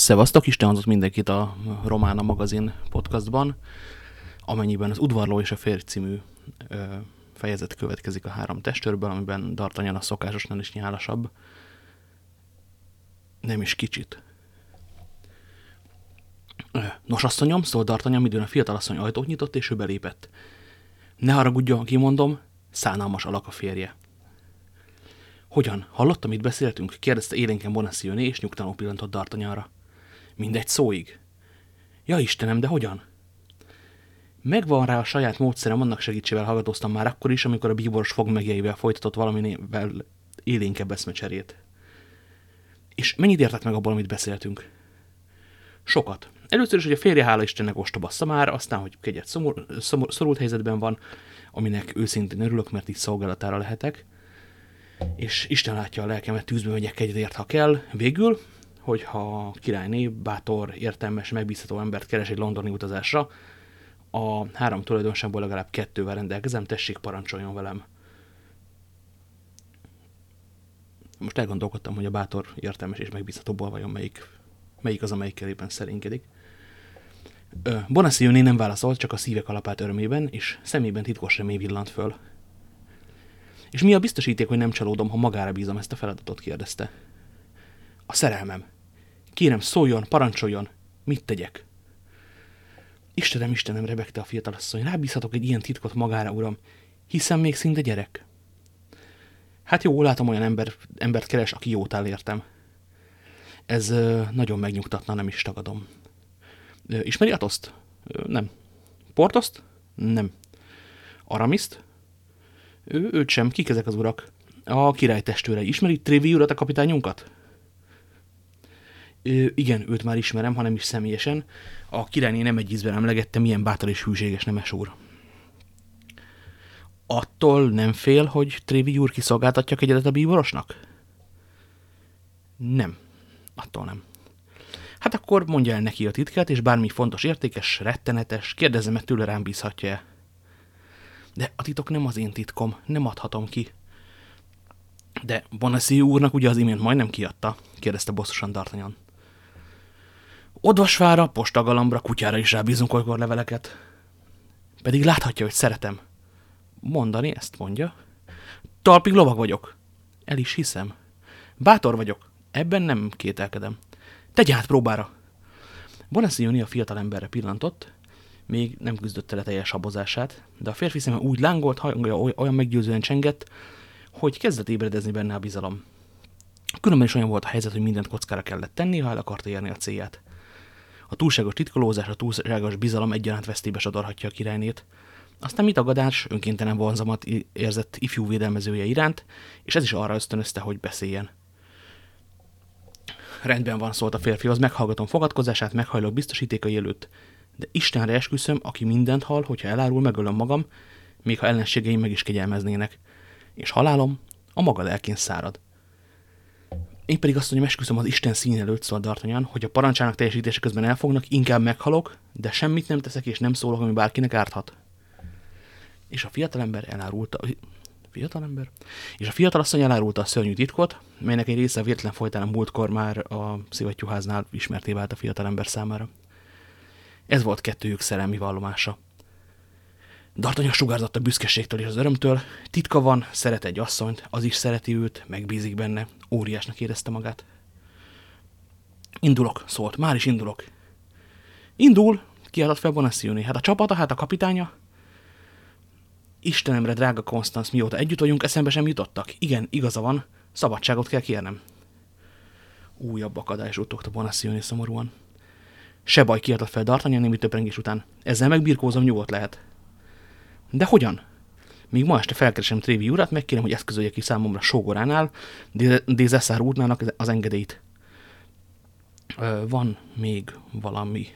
Szevasztok, Isten hozott mindenkit a Romána magazin podcastban, amennyiben az Udvarló és a Férj című ö, fejezet következik a három testőrből, amiben D'Artagnan a szokásosnál is nyálasabb. Nem is kicsit. Nos, asszonyom, szólt D'Artagnan, midőn a fiatalasszony ajtót nyitott, és ő belépett. Ne haragudjon, kimondom, szánalmas alak a férje. Hogyan? Hallottam, mit beszéltünk? kérdezte élénken Bonacieux és nyugtalanul pillantott D'Artagnanra. Mindegy szóig. Ja Istenem, de hogyan? Megvan rá a saját módszerem, annak segítsével hallgatóztam már akkor is, amikor a bíboros fogmegjeivel folytatott valamivel élénkebb eszmecserét. És mennyit értett meg abból, amit beszéltünk? Sokat. Először is, hogy a férje hála Istennek ostobassza már, aztán, hogy kegyet szomor, szomor, szorult helyzetben van, aminek őszintén örülök, mert így szolgálatára lehetek, és Isten látja a lelkemet, tűzbe megyek kegyedért, ha kell. Végül, hogyha királyné, bátor, értelmes, megbízható embert keres egy londoni utazásra, a három tulajdonságból legalább kettővel rendelkezem, tessék, parancsoljon velem. Most elgondolkodtam, hogy a bátor, értelmes és megbízhatóból vajon melyik, melyik az, amelyikkel éppen szerénykedik. Bonacieux nem válaszolt, csak a szívek alapát örömében, és szemében titkos remény villant föl. És mi a biztosíték, hogy nem csalódom, ha magára bízom ezt a feladatot, kérdezte. A szerelmem. Kérem, szóljon, parancsoljon. Mit tegyek? Istenem, Istenem, rebegte a fiatalasszony. Rábízhatok egy ilyen titkot magára, uram. Hiszen még szinte gyerek. Hát jó, látom, olyan ember, embert keres, aki jót áll. Ez ö, nagyon megnyugtatna, nem is tagadom. Ö, ismeri Atoszt? Ö, nem. Portoszt? Nem. Aramiszt? Ő, őt sem. Kik ezek az urak? A király testőre. Ismeri Trévi urat, a kapitányunkat? Ö, igen, őt már ismerem, hanem is személyesen. A királyné nem egy ízben emlegette, milyen bátor és hűséges nemes úr. Attól nem fél, hogy Trévi úr kiszolgáltatja kegyedet a bíborosnak? Nem. Attól nem. Hát akkor mondja el neki a titkát, és bármi fontos, értékes, rettenetes, kérdezze meg tőle rám bízhatja-e. De a titok nem az én titkom, nem adhatom ki. De Bonassi úrnak ugye az imént majdnem kiadta, kérdezte bosszosan D'Artagnan. Odvasvára, postagalambra, kutyára is rábízunk olykor leveleket. Pedig láthatja, hogy szeretem. Mondani ezt mondja. Talpig lovag vagyok. El is hiszem. Bátor vagyok. Ebben nem kételkedem. Tegye át próbára. Bonacieux a fiatal emberre pillantott, még nem küzdötte le teljes habozását, de a férfi szeme úgy lángolt, hangja olyan meggyőzően csengett, hogy kezdett ébredezni benne a bizalom. Különben is olyan volt a helyzet, hogy mindent kockára kellett tenni, ha el akarta érni a célját. A túlságos titkolózás, a túlságos bizalom egyaránt vesztébe sodorhatja a királynét. Aztán mit agadás, önkéntelen vonzamat érzett ifjú védelmezője iránt, és ez is arra ösztönözte, hogy beszéljen. Rendben van, szólt a férfihoz, meghallgatom fogadkozását, meghajlok biztosítékai előtt, de Istenre esküszöm, aki mindent hall, hogyha elárul, megölöm magam, még ha ellenségeim meg is kegyelmeznének. És halálom a maga lelkén szárad. Én pedig azt mondom, esküszöm az Isten szín előtt, szólt D'Artagnan, hogy a parancsának teljesítése közben elfognak, inkább meghalok, de semmit nem teszek és nem szólok, ami bárkinek árthat. És a fiatalember elárulta, fiatalember? És a fiatalasszony elárulta a szörnyű titkot, melynek egy része véletlen folytán a múltkor már a szivattyúháznál ismerté vált a fiatalember számára. Ez volt kettőjük szerelmi vallomása. D'Artagnan sugárzott a büszkeségtől és az örömtől. Titka van, szeret egy asszonyt, az is szereti őt, megbízik benne. Óriásnak érezte magát. Indulok, szólt, már is indulok. Indul, kiáltott fel Bonacieux. Hát a csapata, hát a kapitánya. Istenemre, drága Konstanz, mióta együtt vagyunk, eszembe sem jutottak. Igen, igaza van, szabadságot kell kérnem. Újabb akadály zsuttogta Bonacieux szomorúan. Se baj, kiadott fel D'Artagnan némi töprengés után. Ezzel megbirkózom, nyugodt lehet. De hogyan? Míg ma este felkeresem Trévi urat, megkérem, hogy eszközölje ki számomra sógoránál, Dézeszár úrnának az engedélyt. Van még valami.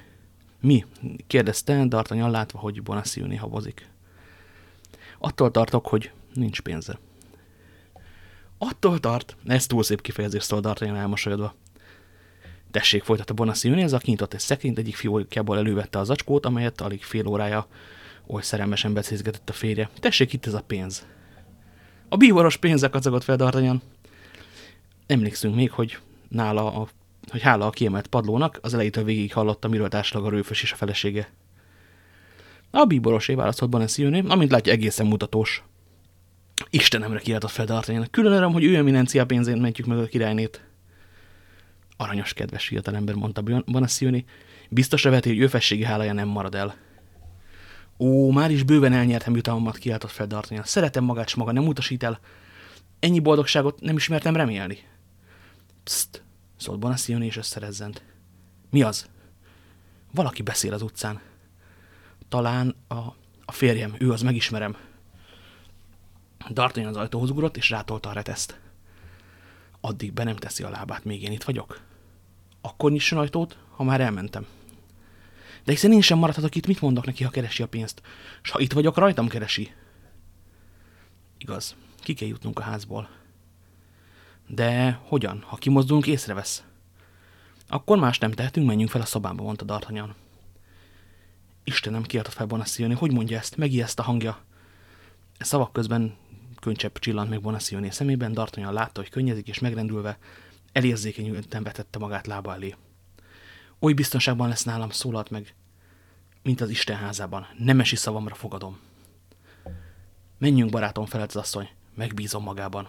Mi? kérdezte, D'Artagnan látva, hogy Bonacieux habozik. Attól tartok, hogy nincs pénze. Attól tart? Ez túl szép kifejezés szól D'Artagnan elmosolyodva. Tessék, folytatta Bonacieux, ez a kinyitott egy szekrényt, egyik fiókjából elővette az zacskót, amelyet alig fél órája oly szerelmesen beszélgetett a férje. Tessék, itt ez a pénz. A bívoros pénzek kacagott fel D'Artagnan. Emlékszünk még, hogy nála a hogy hála a kiemelt padlónak, az elejétől végig hallotta, miről társalag a rőfös és a felesége. A bíborosé válaszolt Bonacieux, amint látja egészen mutatós. Istenemre kiáltott fel D'Artagnan. Külön öröm, hogy ő eminencia pénzén mentjük meg a királynét. Aranyos, kedves fiatalember, mondta Bonacieux. Biztosra veti, hogy ő fességi hálaja nem marad el. Ó, már is bőven elnyertem jutalmamat, kiáltott fel D'Artagnan. Szeretem magát, s maga nem utasít el. Ennyi boldogságot nem ismertem remélni. Pszt, szólt Bonacieux és összerezzent. Mi az? Valaki beszél az utcán. Talán a, a férjem, ő az, megismerem. D'Artagnan az ajtóhoz ugrott, és rátolta a reteszt. Addig be nem teszi a lábát, még én itt vagyok. Akkor nyisson ajtót, ha már elmentem. De hiszen én sem maradhatok itt, mit mondok neki, ha keresi a pénzt? S ha itt vagyok, rajtam keresi. Igaz, ki kell jutnunk a házból. De hogyan? Ha kimozdulunk, észrevesz. Akkor más nem tehetünk, menjünk fel a szobába, mondta D'Artagnan. Istenem, kiáltott fel Bonacieux, hogy mondja ezt, megijeszt a hangja. E szavak közben könycsepp csillant meg Bonacieux szemében, D'Artagnan látta, hogy könnyezik, és megrendülve elérzékenyülten vetette magát lába elé. Oly biztonságban lesz nálam, szólalt meg, mint az Isten házában. Nemesi szavamra fogadom. Menjünk, barátom, felelt az asszony. Megbízom magában.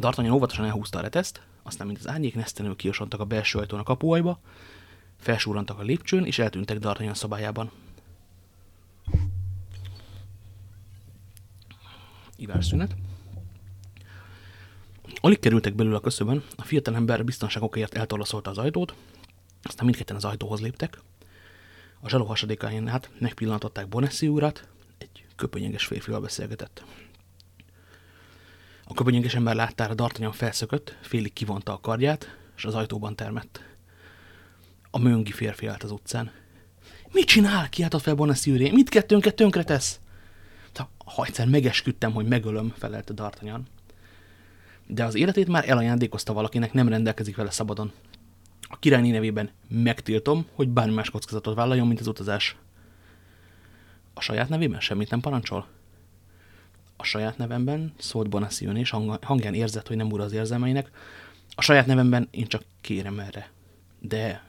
D'Artagnan óvatosan elhúzta a reteszt, aztán mint az árnyék nesztenül kiosontak a belső ajtón a kapuajba, felsúrantak a lépcsőn, és eltűntek D'Artagnan szobájában. Ivárszünet. Alig kerültek belül a köszöbön, a fiatalember biztonságokért eltorlaszolta az ajtót, aztán mindketten az ajtóhoz léptek. A zsaló hasadékain hát megpillantották Bonessi urat, egy köpönyeges férfival beszélgetett. A köpönyeges ember láttára D'Artagnan felszökött, félig kivonta a kardját, és az ajtóban termett. A möngi férfi állt az utcán. Mit csinál? kiáltott fel Bonessi Mit kettőnket tönkre tesz? Ha egyszer megesküdtem, hogy megölöm, felelte D'Artagnan. De az életét már elajándékozta valakinek, nem rendelkezik vele szabadon. A királyné nevében megtiltom, hogy bármi más kockázatot vállaljon, mint az utazás. A saját nevében semmit nem parancsol? A saját nevemben szólt Bonacieux, és hangján érzett, hogy nem úr az érzelmeinek. A saját nevemben én csak kérem erre. De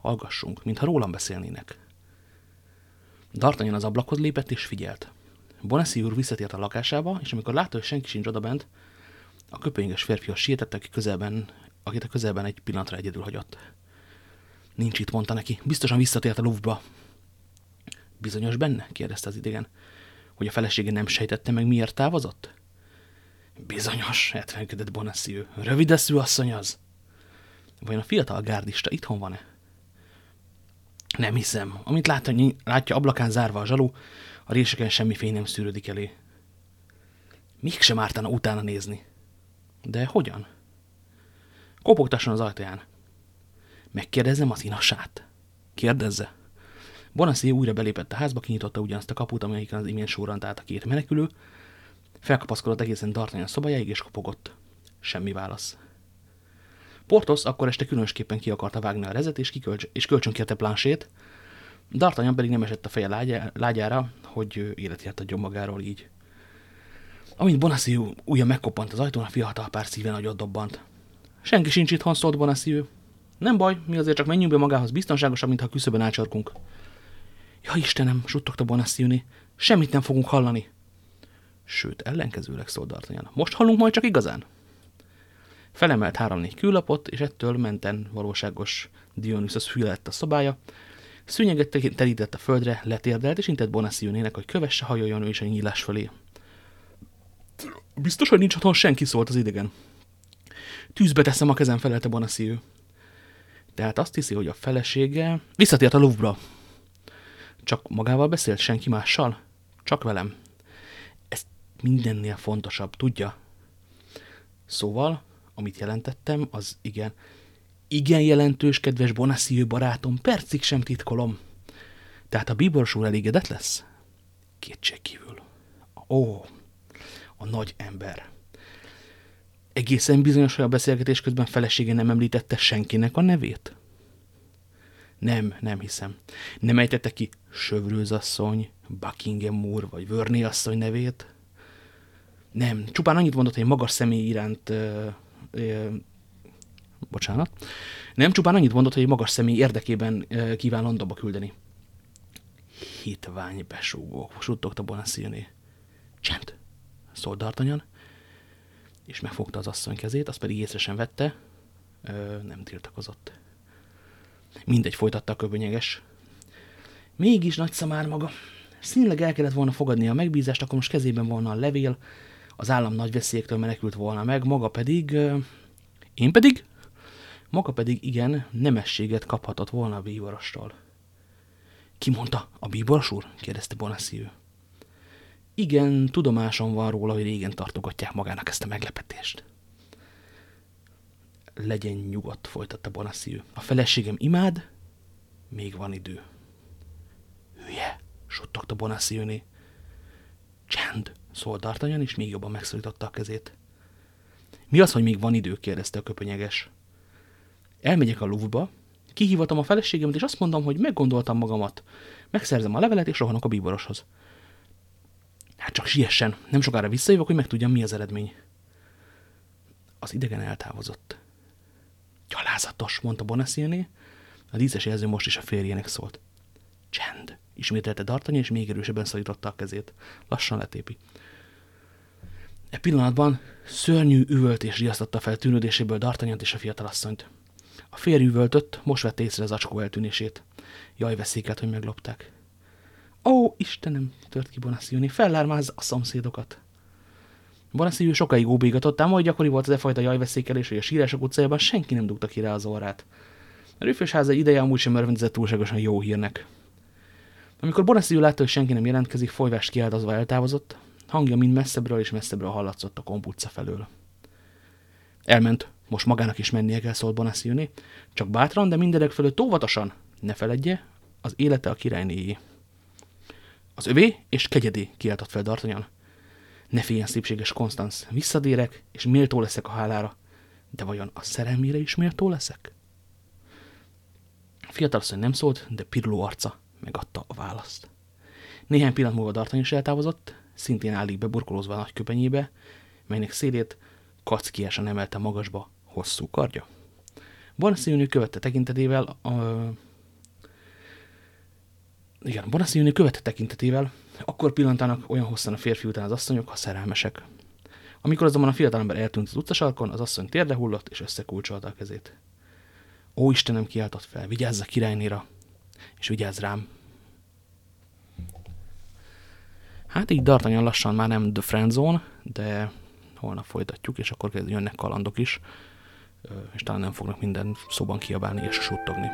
hallgassunk, mintha rólam beszélnének. D'Artagnan az ablakhoz lépett és figyelt. Bonassi úr visszatért a lakásába, és amikor látta, hogy senki sincs odabent, a köpönyeges férfihoz sietett, aki közelben, akit a közelben egy pillanatra egyedül hagyott. Nincs itt, mondta neki. Biztosan visszatért a Louvre-ba. Bizonyos benne? kérdezte az idegen. Hogy a felesége nem sejtette meg, miért távozott? Bizonyos, etvenkedett Bonacieux. Rövideszű asszony az. Vajon a fiatal gárdista itthon van-e? Nem hiszem. Amint látja, látja ablakán zárva a zsalú, a réseken semmi fény nem szűrődik elé. Mégsem ártana utána nézni. De hogyan? Kopogtasson az ajtaján. Megkérdezem az inasát. Kérdezze. Bonassi újra belépett a házba, kinyitotta ugyanazt a kaput, amelyiken az imént sorrant át a két menekülő, felkapaszkodott egészen a szobájáig, és kopogott. Semmi válasz. Portos akkor este különösképpen ki akarta vágni a rezet, és, kikölcs, és kölcsönkérte plánσét, D'Artagnan pedig nem esett a feje lágyá, lágyára, hogy életért adjon magáról így. Amint Bonassi újra megkoppant az ajtón, a fiatal pár szíve nagyot dobbant. Senki sincs itthon, szólt Bonassi Nem baj, mi azért csak menjünk be magához biztonságosabb, mintha küszöbön ácsarkunk. Ja Istenem, suttogta Bonassi semmit nem fogunk hallani. Sőt, ellenkezőleg szólt D'Artagnan. Most hallunk majd csak igazán? Felemelt három-négy küllapot, és ettől menten valóságos Dionysus hű lett a szobája, Szűnyeget terített a földre, letérdelt, és intett Bonacieux-nének, hogy kövesse hajoljon ő is a nyílás fölé. Biztos, hogy nincs otthon senki, szólt az idegen. Tűzbe teszem a kezem, felelte Bonacieux. Tehát azt hiszi, hogy a felesége visszatért a Louvre-ra. Csak magával beszélt, senki mással? Csak velem. Ez mindennél fontosabb, tudja? Szóval, amit jelentettem, az igen, igen jelentős, kedves Bonacieux barátom, percig sem titkolom. Tehát a bíboros úr elégedett lesz? Kétség kívül. Ó, a nagy ember. Egészen bizonyos, hogy a beszélgetés közben felesége nem említette senkinek a nevét? Nem, nem hiszem. Nem ejtette ki Sövrőzasszony, Buckingham úr vagy Vörné asszony nevét? Nem, csupán annyit mondott, hogy magas személy iránt ö, ö, bocsánat, nem csupán annyit mondott, hogy magas személy érdekében kíván Londonba küldeni. Hitvány besúgó, suttogta Bonacieux. Csend, szólt D'Artagnan, és megfogta az asszony kezét, azt pedig észre sem vette, ö, nem tiltakozott. Mindegy, folytatta a köbönyeges. Mégis nagy szamár maga. Színleg el kellett volna fogadni a megbízást, akkor most kezében volna a levél, az állam nagy veszélyektől menekült volna meg, maga pedig... Ö, én pedig? Maga pedig igen, nemességet kaphatott volna a bíborostól. Ki mondta? A bíboros úr? kérdezte Bonacieux. Igen, tudomásom van róla, hogy régen tartogatják magának ezt a meglepetést. Legyen nyugodt, folytatta Bonacieux. A feleségem imád, még van idő. Hülye, suttogta Bonacieux-né. Csend, szólt D'Artagnan, és még jobban megszorította a kezét. Mi az, hogy még van idő? kérdezte a köpönyeges. Elmegyek a Louvre-ba, kihívatom a feleségemet, és azt mondom, hogy meggondoltam magamat. Megszerzem a levelet, és rohanok a bíboroshoz. Hát csak siessen, nem sokára visszajövök, hogy megtudjam, mi az eredmény. Az idegen eltávozott. Gyalázatos, mondta Bonacieux-né. A díszes jelző most is a férjének szólt. Csend, ismételte D'Artagnan, és még erősebben szorította a kezét. Lassan letépi. E pillanatban szörnyű üvöltés riasztotta fel tűnődéséből D'Artagnan és a fiatalasszonyt. A férj üvöltött, most vette észre az acskó eltűnését. Jaj, veszéket, hogy meglopták. Ó, Istenem, tört ki Bonacieux, fellármáz a szomszédokat. Bonacieux sokáig óbégatott, ám gyakori volt az e fajta jajveszékelés, hogy a sírások utcájában senki nem dugta ki rá az orrát. A rűfősháza ideje amúgy sem örvendezett túlságosan jó hírnek. Amikor Bonacieux látta, hogy senki nem jelentkezik, folyvást kiáltozva eltávozott, hangja mind messzebbről és messzebbről hallatszott a komputca felől. Elment, most magának is mennie kell, szólt Bonacieux, csak bátran, de mindenek fölött óvatosan. Ne feledje, az élete a királynéjé. Az övé és kegyedé, kiáltott fel D'Artagnan. Ne féljen, szépséges Konstanz, visszadérek, és méltó leszek a hálára. De vajon a szerelmére is méltó leszek? A fiatalasszony nem szólt, de piruló arca megadta a választ. Néhány pillanat múlva D'Artagnan is eltávozott, szintén állig beburkolózva a nagy köpenyébe, melynek szélét kackiásan emelte magasba hosszú kardja. Bonacieux követte tekintetével. Igen, Bonacieux követte tekintetével, akkor pillantának olyan hosszan a férfi után az asszonyok, ha szerelmesek. Amikor azonban a fiatalember eltűnt az utcasarkon, az asszony térde hullott, és összekulcsolta a kezét. Ó, Istenem, kiáltott fel, vigyázz a királynéra, és vigyázz rám. Hát így D'Artagnan lassan már nem The Friend Zone, de holnap folytatjuk, és akkor jönnek kalandok is, és talán nem fognak minden szóban kiabálni és suttogni.